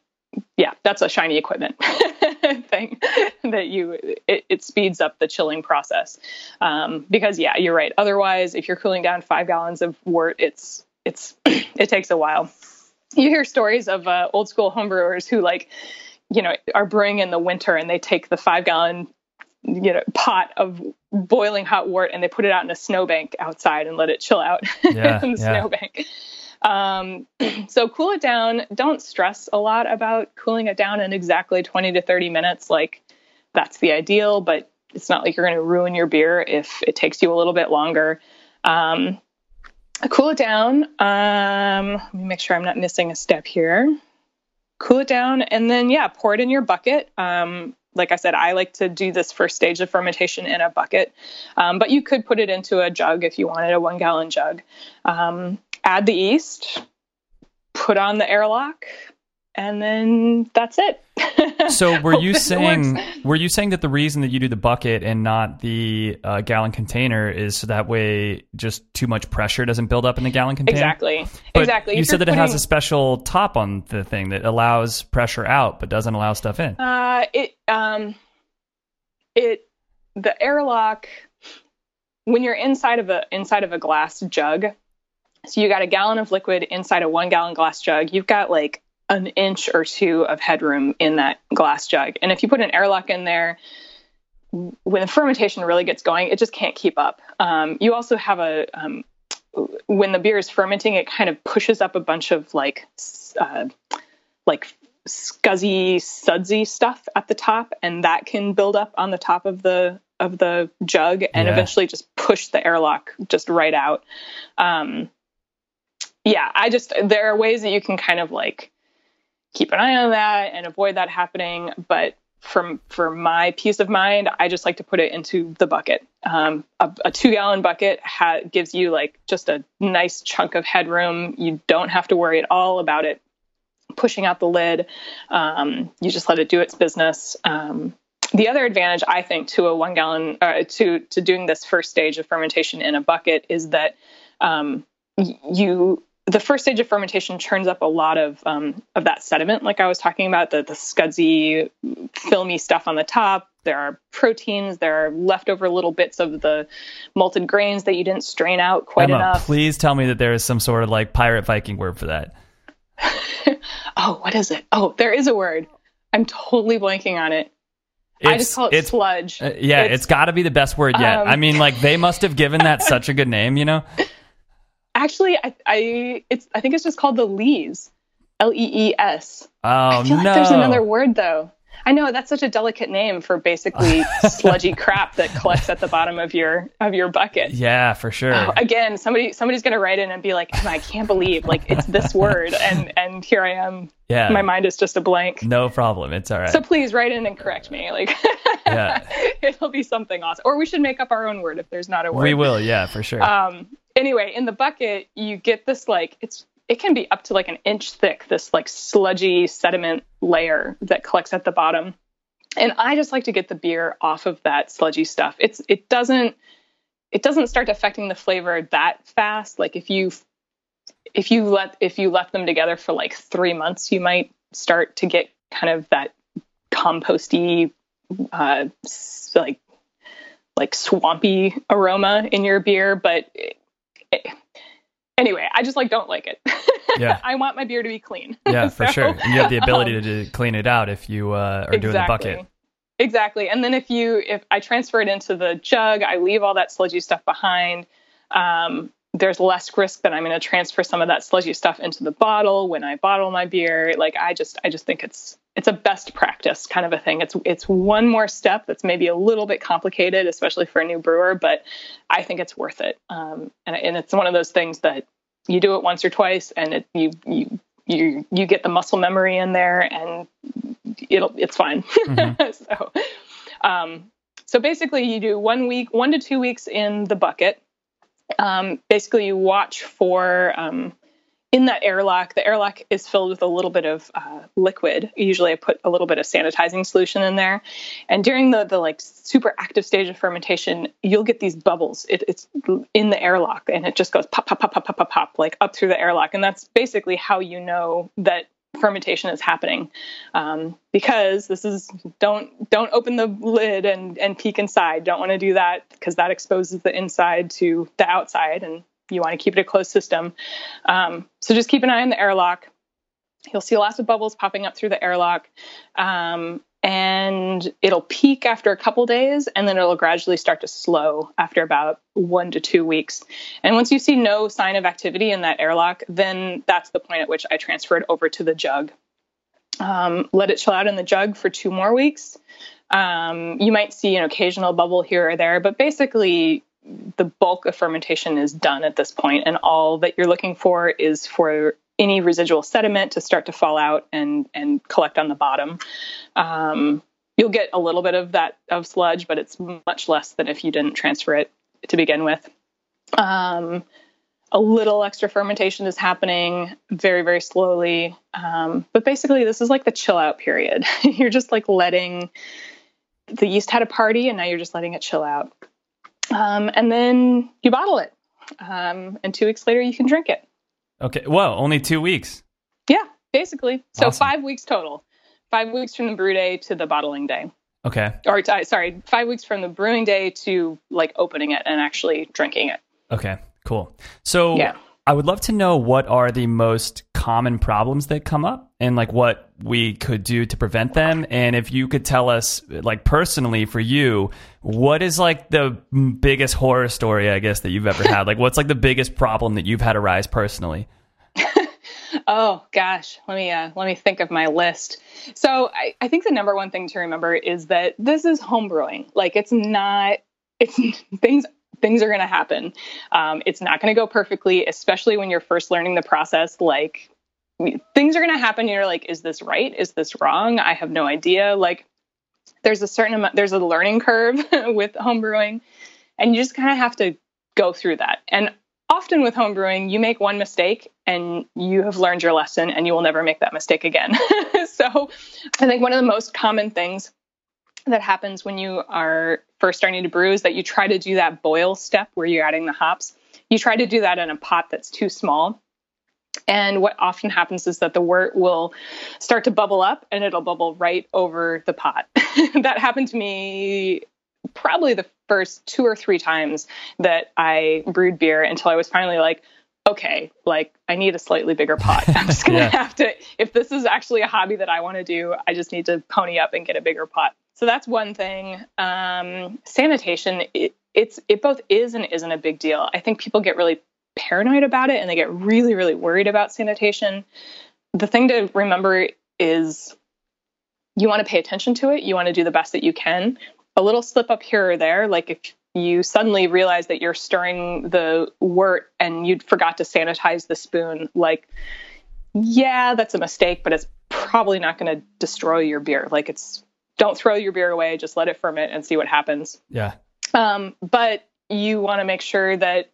yeah, that's a shiny equipment thing that you it, it speeds up the chilling process. Um, because yeah, you're right. Otherwise, if you're cooling down five gallons of wort, it's it's it takes a while. You hear stories of uh, old school homebrewers who like you know are brewing in the winter and they take the five gallon you know pot of boiling hot wort and they put it out in a snowbank outside and let it chill out Yeah, in the yeah. snowbank. Um, so cool it down. Don't stress a lot about cooling it down in exactly 20 to 30 minutes. Like that's the ideal, but it's not like you're going to ruin your beer if it takes you a little bit longer. Um, cool it down. Um, let me make sure I'm not missing a step here. Cool it down, and then yeah, pour it in your bucket. Um, like I said, I like to do this first stage of fermentation in a bucket, um, but you could put it into a jug if you wanted a one gallon jug. Um, add the yeast, put on the airlock, and then that's it. So were you saying were you saying that the reason that you do the bucket and not the uh, gallon container is so that way just too much pressure doesn't build up in the gallon container? exactly, But exactly. You If said that it has a special top on the thing that allows pressure out but doesn't allow stuff in. Uh, it um, it the airlock when you're inside of a inside of a glass jug. So you got a gallon of liquid inside a one gallon glass jug. You've got like an inch or two of headroom in that glass jug, and if you put an airlock in there. When the fermentation really gets going, it just can't keep up. Um, you also have a um, when the beer is fermenting, it kind of pushes up a bunch of like uh, like scuzzy, sudsy stuff at the top, and that can build up on the top of the of the jug and Yeah. eventually just push the airlock just right out. Um, yeah, I just there are ways that you can kind of like keep an eye on that and avoid that happening, but from for my peace of mind, I just like to put it into the bucket. Um, a, a two gallon bucket ha- gives you like just a nice chunk of headroom. You don't have to worry at all about it pushing out the lid. Um, you just let it do its business. Um, the other advantage, I think, to a one gallon uh, to to doing this first stage of fermentation in a bucket is that um, you the first stage of fermentation churns up a lot of um, of that sediment, like I was talking about, the the scudgy, filmy stuff on the top. There are proteins. There are leftover little bits of the malted grains that you didn't strain out quite Emma, enough. please tell me that there is some sort of like pirate Viking word for that. Oh, what is it? Oh, there is a word. I'm totally blanking on it. I just call it it's sludge. Uh, yeah, it's got to be the best word yet. Um, I mean, like they must have given that such a good name, you know? actually I, I it's I think it's just called the lees. L E E S. Oh I feel no! like there's another word though. I know that's such a delicate name for basically sludgy crap that collects at the bottom of your of your bucket. Yeah, for sure. Oh, again, somebody somebody's gonna write in and be like, I can't believe like it's this word, and and here I am. yeah, My mind is just a blank. no problem. It's all right. So please write in and correct me. Like, Yeah. it'll be something awesome. Or we should make up our own word if there's not a word. we will. Yeah, for sure. Um, anyway, in the bucket, you get this like it's it can be up to like an inch thick. This like sludgy sediment layer that collects at the bottom, and I just like to get the beer off of that sludgy stuff. It's it doesn't it doesn't start affecting the flavor that fast. Like if you if you let if you left them together for like three months, you might start to get kind of that composty, uh, like like swampy aroma in your beer. But anyway, I just like don't like it. Yeah. I want my beer to be clean. yeah, for sure. And you have the ability um, to, clean it out if you uh, are doing the bucket. Exactly. And then if you if I transfer it into the jug, I leave all that sludgy stuff behind. Um, there's less risk that I'm going to transfer some of that sludgy stuff into the bottle when I bottle my beer. Like I just I just think it's it's a best practice kind of a thing. It's it's one more step that's maybe a little bit complicated, especially for a new brewer, but I think it's worth it. Um, and and it's one of those things that you do it once or twice, and it you you you you get the muscle memory in there, and it'll it's fine. so, um, so basically, you do one week, one to two weeks in the bucket. Um, basically, you watch for um, in that airlock. The airlock is filled with a little bit of uh, liquid. Usually, I put a little bit of sanitizing solution in there, and during the the like super active stage of fermentation, you'll get these bubbles. It, it's in the airlock, and it just goes pop, pop, pop, pop, pop, pop, pop, like up through the airlock, and that's basically how you know that fermentation is happening um, because this is don't don't open the lid and and peek inside don't want to do that because that exposes the inside to the outside and you want to keep it a closed system um, so just keep an eye on the airlock you'll see lots of bubbles popping up through the airlock um, and it'll peak after a couple days and then it'll gradually start to slow after about one to two weeks. And once you see no sign of activity in that airlock, then that's the point at which I transfer it over to the jug. Um, let it chill out in the jug for two more weeks. Um, you might see an occasional bubble here or there, but basically, the bulk of fermentation is done at this point, and all that you're looking for is for any residual sediment to start to fall out and and collect on the bottom. Um, you'll get a little bit of that of sludge, but it's much less than if you didn't transfer it to begin with. Um, a little extra fermentation is happening very very slowly, um, but basically this is like the chill out period. you're just like letting the yeast had a party, and now you're just letting it chill out. Um, and then you bottle it, um, and two weeks later you can drink it. Okay. Well, only two weeks. Yeah, basically. So Awesome. five weeks total. Five weeks from the brew day to the bottling day. Okay. Or t- sorry, five weeks from the brewing day to like opening it and actually drinking it. Okay. Cool. So Yeah. I would love to know what are the most common problems that come up and like what we could do to prevent them. And if you could tell us, like personally for you, what is like the biggest horror story, I guess, that you've ever had? like, what's like the biggest problem that you've had arise personally? Oh gosh, let me uh, let me think of my list. So I, I think the number one thing to remember is that this is home brewing. Like it's not it's things things are going to happen. Um, it's not going to go perfectly, especially when you're first learning the process. Like things are going to happen. You're like, is this right? Is this wrong? I have no idea. Like there's a certain amount. There's a learning curve with home brewing, and you just kind of have to go through that. And often with home brewing, you make one mistake and you have learned your lesson and you will never make that mistake again. so I think one of the most common things that happens when you are first starting to brew is that you try to do that boil step where you're adding the hops. You try to do that in a pot that's too small. And what often happens is that the wort will start to bubble up and it'll bubble right over the pot. that happened to me probably the first two or three times that I brewed beer until I was finally like, okay, like I need a slightly bigger pot. I'm just going to Yeah. have to, if this is actually a hobby that I want to do, I just need to pony up and get a bigger pot. So that's one thing. Um, sanitation, it, it's, it both is and isn't a big deal. I think people get really paranoid about it and they get really, really worried about sanitation. The thing to remember is you want to pay attention to it. You want to do the best that you can. A little slip up here or there, like if you suddenly realize that you're stirring the wort and you forgot to sanitize the spoon, like, yeah, that's a mistake, but it's probably not going to destroy your beer. Like, it's don't throw your beer away, just let it ferment and see what happens. Yeah. Um, but you want to make sure that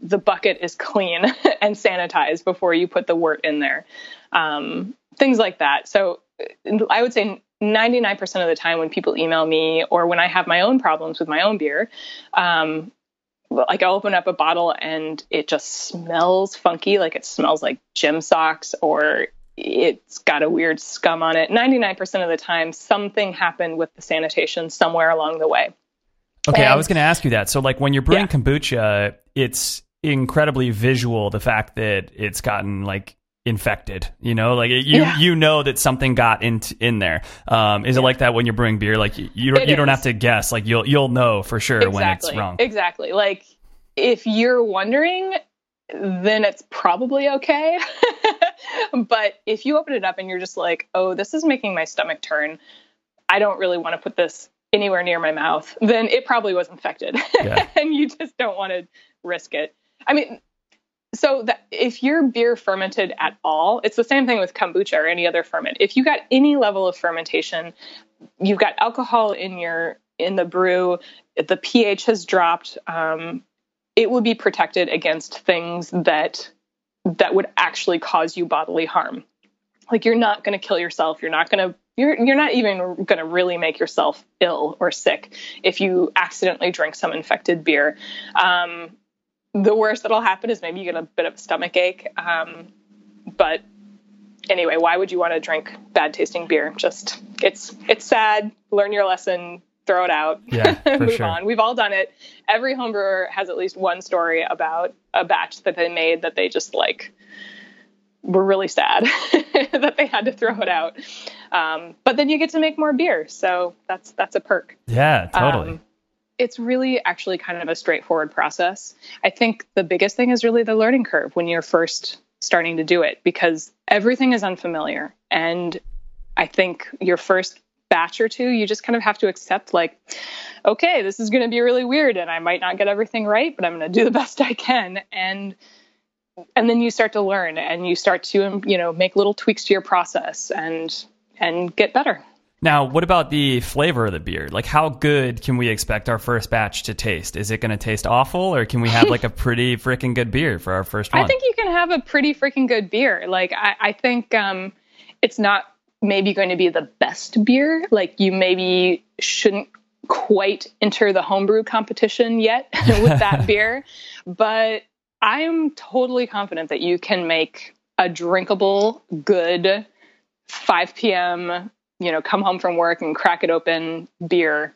the bucket is clean and sanitized before you put the wort in there. Um, things like that. So uh, I would say 99% of the time when people email me or when I have my own problems with my own beer, um, like I'll open up a bottle and it just smells funky, like it smells like gym socks or it's got a weird scum on it. 99% of the time, something happened with the sanitation somewhere along the way. Okay, I was going to ask you that. So, like, when you're brewing Yeah. kombucha, it's incredibly visual. The fact that it's gotten like infected, you know, like you Yeah. you know that something got in in there. Um, is it like that when you're brewing beer? Like you you don't, you don't have to guess. Like you'll you'll know for sure when it's wrong. Exactly. Like if you're wondering, then it's probably okay. but if you open it up and you're just like, oh, this is making my stomach turn, I don't really want to put this anywhere near my mouth, then it probably was infected. Yeah. and you just don't want to risk it. I mean, so that if your beer fermented at all, it's the same thing with kombucha or any other ferment. If you got any level of fermentation, you've got alcohol in your in the brew, the pH has dropped. Um, it would be protected against things that that would actually cause you bodily harm. Like you're not going to kill yourself. You're not going to. You're you're not even going to really make yourself ill or sick if you accidentally drink some infected beer. Um, the worst that'll happen is maybe you get a bit of a stomach ache. Um, but anyway, why would you want to drink bad tasting beer? Just it's it's sad. Learn your lesson. Throw it out. Yeah, for move sure. on. We've all done it. Every home brewer has at least one story about a batch that they made that they just like were really sad that they had to throw it out. Um, but then you get to make more beer, so that's that's a perk. Yeah, totally. Um, it's really actually kind of a straightforward process. I think the biggest thing is really the learning curve when you're first starting to do it because everything is unfamiliar. And I think your first batch or two, you just kind of have to accept, like, okay, this is going to be really weird and I might not get everything right, but I'm going to do the best I can. And and then you start to learn and you start to you know make little tweaks to your process and and get better now, what about the flavor of the beer? Like, how good can we expect our first batch to taste? Is it going to taste awful, or can we have like a pretty freaking good beer for our first one? I think you can have a pretty freaking good beer. Like, I, I think um, it's not maybe going to be the best beer. Like, you maybe shouldn't quite enter the homebrew competition yet with that beer, but I am totally confident that you can make a drinkable, good 5 p.m you know, come home from work and crack it open beer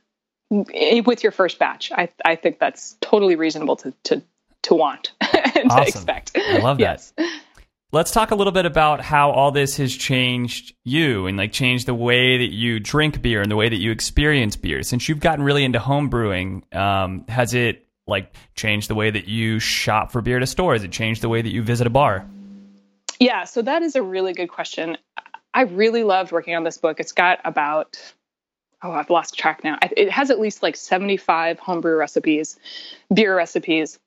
with your first batch. I, I think that's totally reasonable to, to, to want and awesome. to expect. I love yes. that. Let's talk a little bit about how all this has changed you and like changed the way that you drink beer and the way that you experience beer. Since you've gotten really into home brewing, um, has it like changed the way that you shop for beer at a store? It changed the way that you visit a bar? Yeah, so that is a really good question. I really loved working on this book. It's got about oh, I've lost track now. It has at least like 75 homebrew recipes, beer recipes.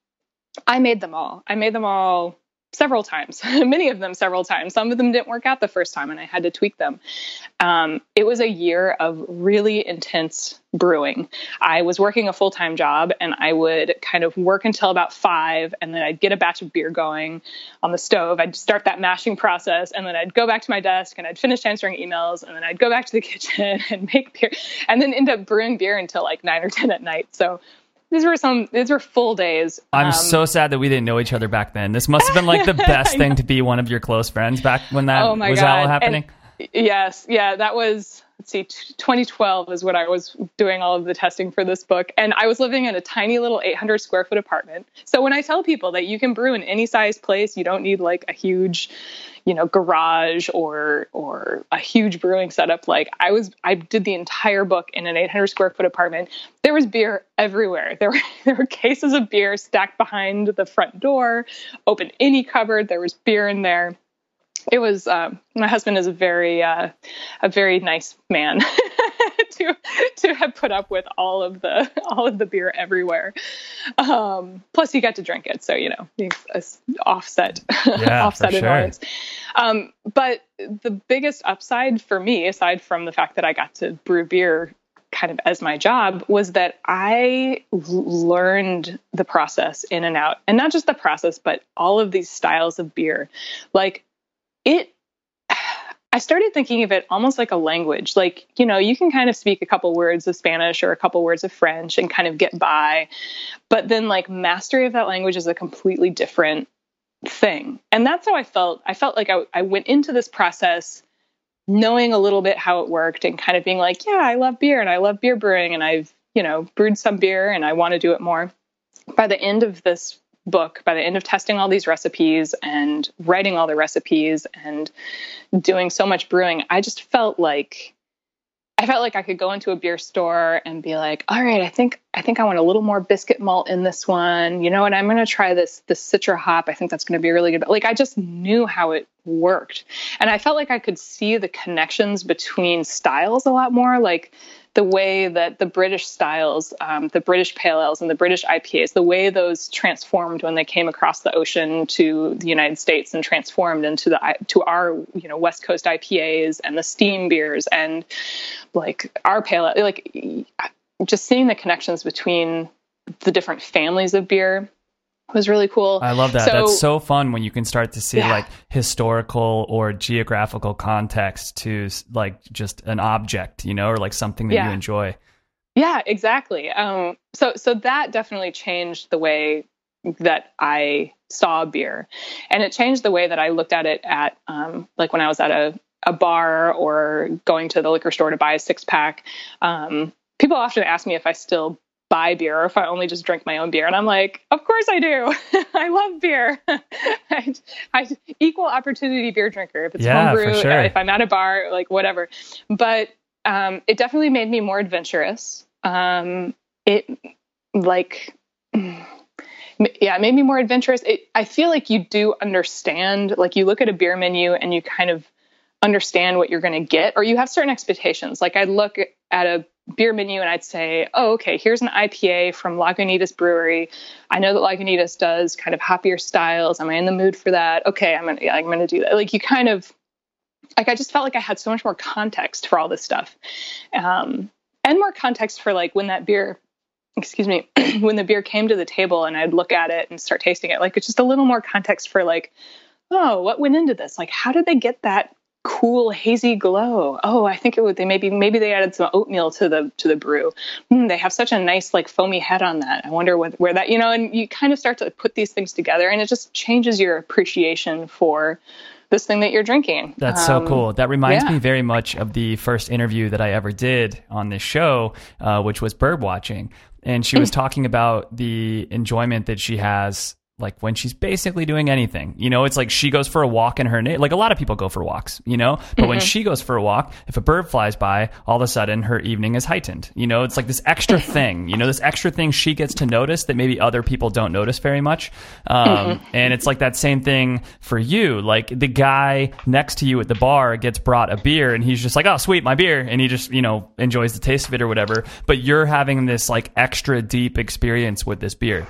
I made them all. I made them all several times, many of them several times. Some of them didn't work out the first time and I had to tweak them. Um, it was a year of really intense brewing. I was working a full time job and I would kind of work until about five and then I'd get a batch of beer going on the stove. I'd start that mashing process and then I'd go back to my desk and I'd finish answering emails and then I'd go back to the kitchen and make beer and then end up brewing beer until like nine or 10 at night. So these were some these were full days. I'm um, so sad that we didn't know each other back then. This must have been like the best thing to be one of your close friends back when that oh my was God. all happening. and, yes. Yeah that was let's see 2012 is when i was doing all of the testing for this book. And i was living in a tiny little 800 square foot apartment. So when i tell people that you can brew in any size place you don't need like a huge you know garage or or a huge brewing setup like i was i did the entire book in an 800 square foot apartment. There was beer everywhere. There were there were cases of beer stacked behind the front door open any cupboard. There was beer in there it was um, my husband is a very uh, a very nice man to to have put up with all of the all of the beer everywhere. Um, plus, he got to drink it, so you know, he's offset yeah, offset sure. annoyance. Um, but the biggest upside for me, aside from the fact that I got to brew beer kind of as my job was that I learned the process in and out. And not just the process, but all of these styles of beer. Like it I started thinking of it almost like a language. Like, you know, you can kind of speak a couple words of Spanish or a couple words of French and kind of get by. But then, like, mastery of that language is a completely different thing. And that's how I felt. I felt like I, I went into this process knowing a little bit how it worked and kind of being like, yeah, I love beer and I love beer brewing and I've, you know, brewed some beer and I want to do it more. By the end of this book, by the end of testing all these recipes and writing all the recipes and doing so much brewing, I just felt like I felt like I could go into a beer store and be like, "All right, I think I think I want a little more biscuit malt in this one. You know what? I'm going to try this this Citra hop. I think that's going to be really good." Like I just knew how it worked, and I felt like I could see the connections between styles a lot more. Like the way that the British styles, um, the British pale ales and the British IPAs, the way those transformed when they came across the ocean to the United States and transformed into the to our you know West Coast IPAs and the steam beers and like our pale like just seeing the connections between the different families of beer was really cool. I love that. So, That's so fun when you can start to see Yeah. like historical or geographical context to like just an object, you know, or like something that Yeah. you enjoy. Yeah, exactly. Um, so so that definitely changed the way that I saw beer, and it changed the way that I looked at it at um, like when I was at a a bar or going to the liquor store to buy a six pack. Um, people often ask me if I still buy beer or if I only just drink my own beer. And I'm like, of course I do. I love beer. I, I equal opportunity beer drinker. If it's Yeah, homebrew, sure. if I'm at a bar, like whatever. But um, it definitely made me more adventurous. Um, it like yeah, it made me more adventurous. It, I feel like you do understand, like you look at a beer menu and you kind of understand what you're going to get, or you have certain expectations. Like I'd look at a beer menu and I'd say, oh, okay, here's an IPA from Lagunitas Brewery. I know that Lagunitas does kind of hoppier styles. Am I in the mood for that? Okay, I'm gonna, yeah, I'm gonna do that. Like you kind of, like I just felt like I had so much more context for all this stuff, um, and more context for like when that beer excuse me, when the beer came to the table and I'd look at it and start tasting it, like it's just a little more context for like, oh, what went into this? Like, how did they get that cool hazy glow? Oh, I think it would. They maybe maybe they added some oatmeal to the to the brew. Hmm, they have such a nice like foamy head on that. I wonder what, where that you know. And you kind of start to put these things together, and it just changes your appreciation for this thing that you're drinking. That's so Um, cool. That reminds yeah. me very much of the first interview that I ever did on this show, uh, which was bird watching. And she Mm. was talking about the enjoyment that she has, like when she's basically doing anything. You know, it's like she goes for a walk in her, na- like a lot of people go for walks, you know, but Mm-hmm. when she goes for a walk, if a bird flies by, all of a sudden her evening is heightened. You know, it's like this extra thing, you know, this extra thing she gets to notice that maybe other people don't notice very much. Um, Mm-hmm. And it's like that same thing for you. Like the guy next to you at the bar gets brought a beer and he's just like, oh, sweet, my beer. And he just, you know, enjoys the taste of it or whatever. But you're having this like extra deep experience with this beer.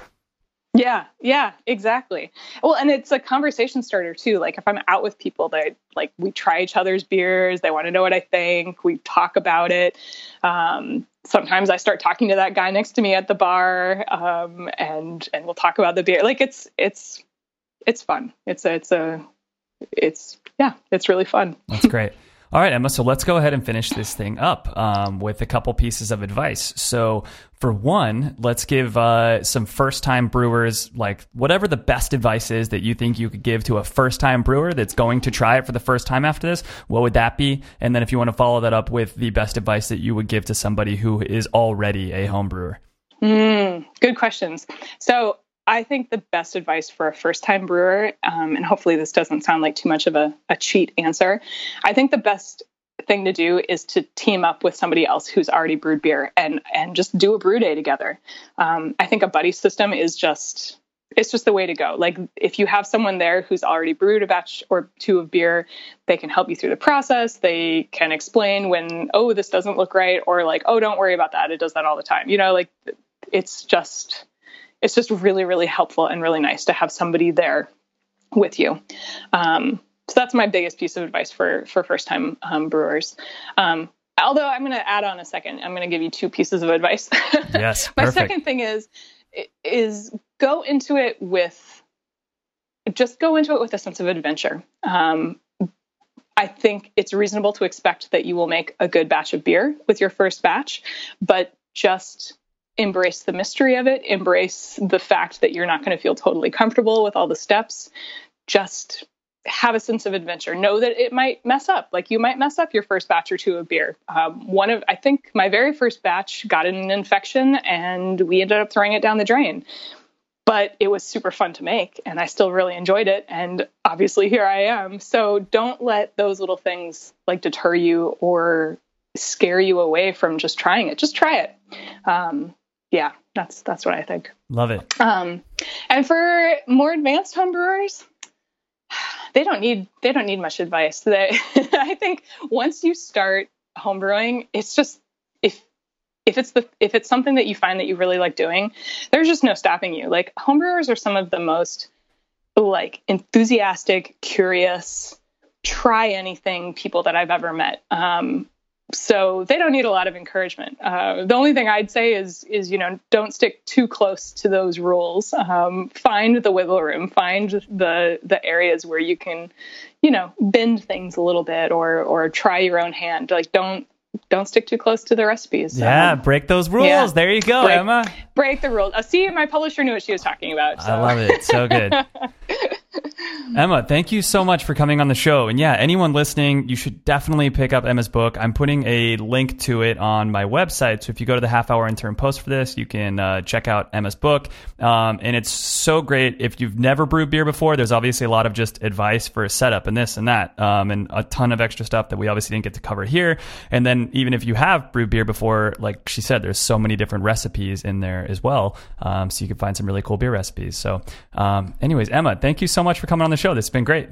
Yeah, yeah, exactly. Well, and it's a conversation starter too. Like if I'm out with people that like we try each other's beers, they want to know what I think, we talk about it. Um, sometimes I start talking to that guy next to me at the bar, um, and and we'll talk about the beer. Like it's it's it's fun. It's a it's a it's yeah, it's really fun. That's great. All right, Emma. So let's go ahead and finish this thing up um, with a couple pieces of advice. So, for one, let's give uh, some first time brewers, like whatever the best advice is that you think you could give to a first time brewer that's going to try it for the first time after this. What would that be? And then, if you want to follow that up with the best advice that you would give to somebody who is already a home brewer. Mm, good questions. So I think the best advice for a first time brewer, um, and hopefully this doesn't sound like too much of a, a cheat answer, I think the best thing to do is to team up with somebody else who's already brewed beer and and just do a brew day together. Um, I think a buddy system is just it's just the way to go. Like if you have someone there who's already brewed a batch or two of beer, they can help you through the process. They can explain when, oh, this doesn't look right, or like, oh, don't worry about that. It does that all the time. You know, like it's just it's just really really helpful and really nice to have somebody there with you. Um, so that's my biggest piece of advice for for first time um, brewers. Um, although I'm going to add on a second. I'm going to give you two pieces of advice. Yes, my perfect. second thing is is go into it with just go into it with a sense of adventure. Um, I think it's reasonable to expect that you will make a good batch of beer with your first batch, but just embrace the mystery of it, embrace the fact that you're not going to feel totally comfortable with all the steps. Just have a sense of adventure. Know that it might mess up. Like you might mess up your first batch or two of beer. Um, one of, I think my very first batch got an infection and we ended up throwing it down the drain. But it was super fun to make and I still really enjoyed it. And obviously here I am. So don't let those little things like deter you or scare you away from just trying it. Just try it. Um, yeah, that's that's what I think. Love it. Um, and for more advanced homebrewers, they don't need they don't need much advice. They, I think once you start homebrewing, it's just if if it's the if it's something that you find that you really like doing, there's just no stopping you. Like homebrewers are some of the most like enthusiastic, curious, try anything people that I've ever met. Um, so they don't need a lot of encouragement. Uh, the only thing I'd say is is you know don't stick too close to those rules. Um, find the wiggle room. Find the the areas where you can, you know, bend things a little bit or or try your own hand. Like don't don't stick too close to the recipes. Yeah, Um, break those rules. yeah. There you go, Break- Emma. break the rules. Uh, see, my publisher knew what she was talking about. So. I love it. So good. Emma, thank you so much for coming on the show. And yeah, anyone listening, you should definitely pick up Emma's book. I'm putting a link to it on my website. So if you go to the half hour intern post for this, you can uh, check out Emma's book. Um, and it's so great. If you've never brewed beer before, there's obviously a lot of just advice for a setup and this and that, um, and a ton of extra stuff that we obviously didn't get to cover here. And then even if you have brewed beer before, like she said, there's so many different recipes in there as well. Um, so you can find some really cool beer recipes. So, um, anyways, Emma, thank you so much for coming on the show. This has been great.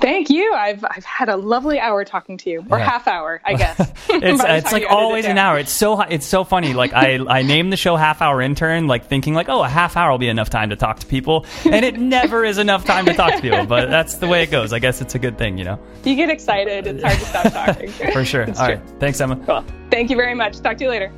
Thank you. I've I've had a lovely hour talking to you, or Yeah. half hour, I guess. it's it's like you edit it always an hour. It's so it's so funny. Like I I named the show Half Hour Intern, like thinking like oh a half hour will be enough time to talk to people, and it never is enough time to talk to people. But that's the way it goes. I guess it's a good thing, you know, You get excited. It's hard to stop talking. for sure. It's All true. right, thanks, Emma. Cool. Thank you very much. Talk to you later.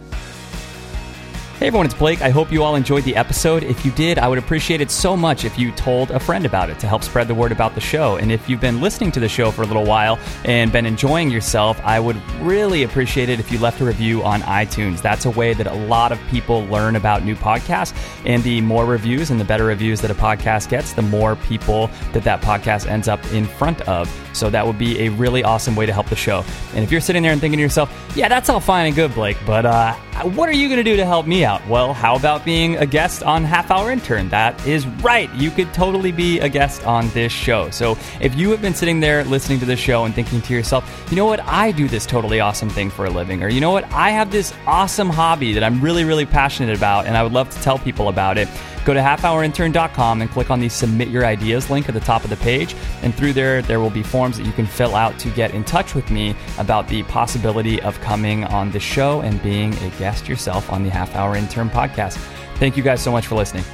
Hey everyone, it's Blake. I hope you all enjoyed the episode. If you did, I would appreciate it so much if you told a friend about it to help spread the word about the show. And if you've been listening to the show for a little while and been enjoying yourself, I would really appreciate it if you left a review on iTunes. That's a way that a lot of people learn about new podcasts. And the more reviews and the better reviews that a podcast gets, the more people that that podcast ends up in front of. So that would be a really awesome way to help the show. And if you're sitting there and thinking to yourself, yeah, that's all fine and good, Blake, but uh, what are you going to do to help me out? Well, how about being a guest on Half Hour Intern? That is right. You could totally be a guest on this show. So if you have been sitting there listening to this show and thinking to yourself, you know what, I do this totally awesome thing for a living, or you know what, I have this awesome hobby that I'm really, really passionate about, and I would love to tell people about it. Go to halfhourintern.com and click on the submit your ideas link at the top of the page. And through there, there will be forms that you can fill out to get in touch with me about the possibility of coming on the show and being a guest yourself on the Half Hour Intern podcast. Thank you guys so much for listening.